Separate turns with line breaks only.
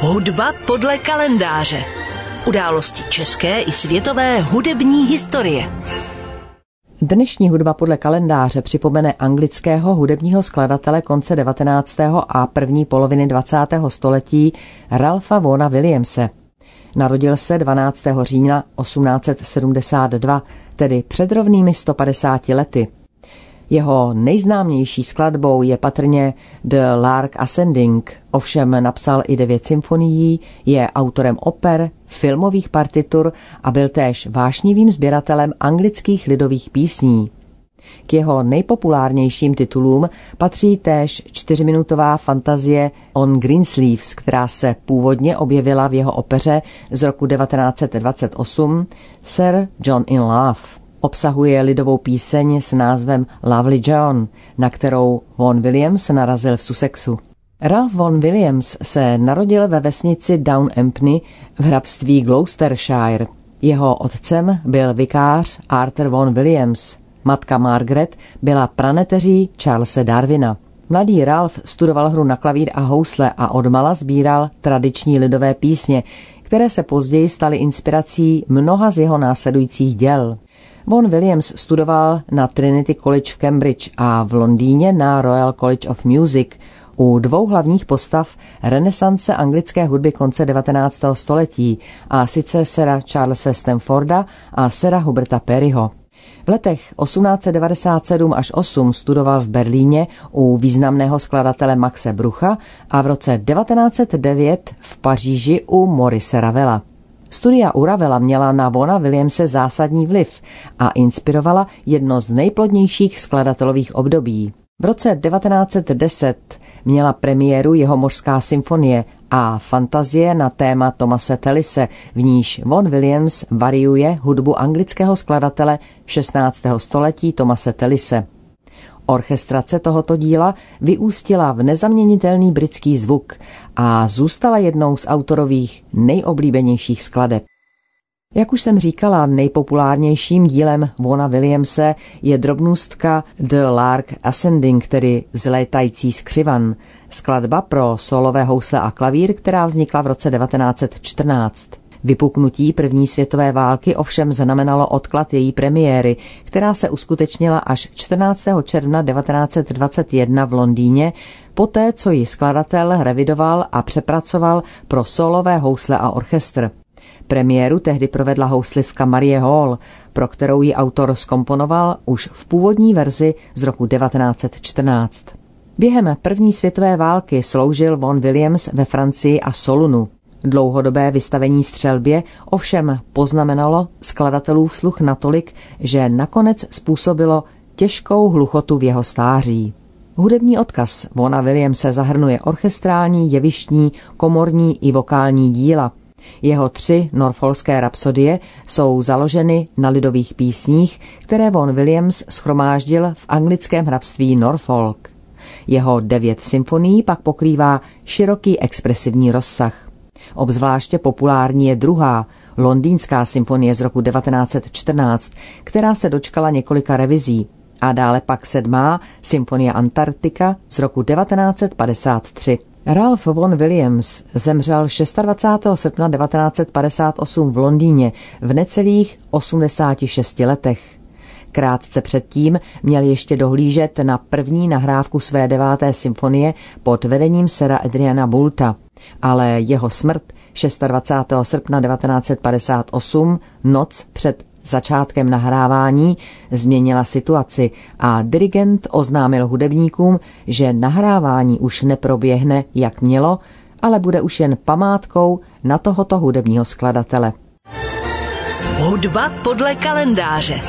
Hudba podle kalendáře. Události české i světové hudební historie.
Dnešní hudba podle kalendáře připomene anglického hudebního skladatele konce 19. a první poloviny 20. století Ralfa Vona Williamse. Narodil se 12. října 1872, tedy před rovnými 150 lety. Jeho nejznámější skladbou je patrně The Lark Ascending, ovšem napsal i devět symfonií, je autorem oper, filmových partitur a byl též vášnivým sběratelem anglických lidových písní. K jeho nejpopulárnějším titulům patří též čtyřminutová fantazie On Greensleeves, která se původně objevila v jeho opeře z roku 1928 Sir John in Love. Obsahuje lidovou píseň s názvem Lovely John, na kterou Von Williams narazil v Sussexu. Ralph Von Williams se narodil ve vesnici Down Empney v hrabství Gloucestershire. Jeho otcem byl vikář Arthur Von Williams. Matka Margaret byla praneteří Charlesa Darwina. Mladý Ralph studoval hru na klavír a housle a odmala sbíral tradiční lidové písně, které se později staly inspirací mnoha z jeho následujících děl. Von Williams studoval na Trinity College v Cambridge a v Londýně na Royal College of Music u dvou hlavních postav renesance anglické hudby konce 19. století a sice sera Charlesa Stamforda a sera Huberta Perryho. V letech 1897 až 8 studoval v Berlíně u významného skladatele Maxe Brucha a v roce 1909 v Paříži u Maurice Ravela. Studia Uravela měla na Vona Williamse zásadní vliv a inspirovala jedno z nejplodnějších skladatelových období. V roce 1910 měla premiéru jeho mořská symfonie a fantazie na téma Tomase Tellise, v níž Von Williams variuje hudbu anglického skladatele 16. století Tomase Tellise. Orchestrace tohoto díla vyústila v nezaměnitelný britský zvuk a zůstala jednou z autorových nejoblíbenějších skladeb. Jak už jsem říkala, nejpopulárnějším dílem Vona Williamse je drobnůstka The Lark Ascending, tedy vzlétající skřivan, skladba pro solové housle a klavír, která vznikla v roce 1914. Vypuknutí první světové války ovšem znamenalo odklad její premiéry, která se uskutečnila až 14. června 1921 v Londýně, poté co ji skladatel revidoval a přepracoval pro solové housle a orchestr. Premiéru tehdy provedla houslistka Marie Hall, pro kterou ji autor skomponoval už v původní verzi z roku 1914. Během první světové války sloužil Von Williams ve Francii a Solunu. Dlouhodobé vystavení střelbě ovšem poznamenalo skladatelův sluch natolik, že nakonec způsobilo těžkou hluchotu v jeho stáří. Hudební odkaz Vona Williamse zahrnuje orchestrální, jevištní, komorní i vokální díla. Jeho tři norfolské rapsodie jsou založeny na lidových písních, které Von Williams schromáždil v anglickém hrabství Norfolk. Jeho devět symfonií pak pokrývá široký expresivní rozsah. Obzvláště populární je druhá, londýnská symfonie z roku 1914, která se dočkala několika revizí, a dále pak sedmá, Symfonia Antarktika z roku 1953. Ralph Vaughan Williams zemřel 26. srpna 1958 v Londýně v necelých 86 letech. Krátce předtím měl ještě dohlížet na první nahrávku své deváté symfonie pod vedením sera Adriana Bulta – ale jeho smrt 26. srpna 1958, noc před začátkem nahrávání, změnila situaci a dirigent oznámil hudebníkům, že nahrávání už neproběhne, jak mělo, ale bude už jen památkou na tohoto hudebního skladatele.
Hudba podle kalendáře.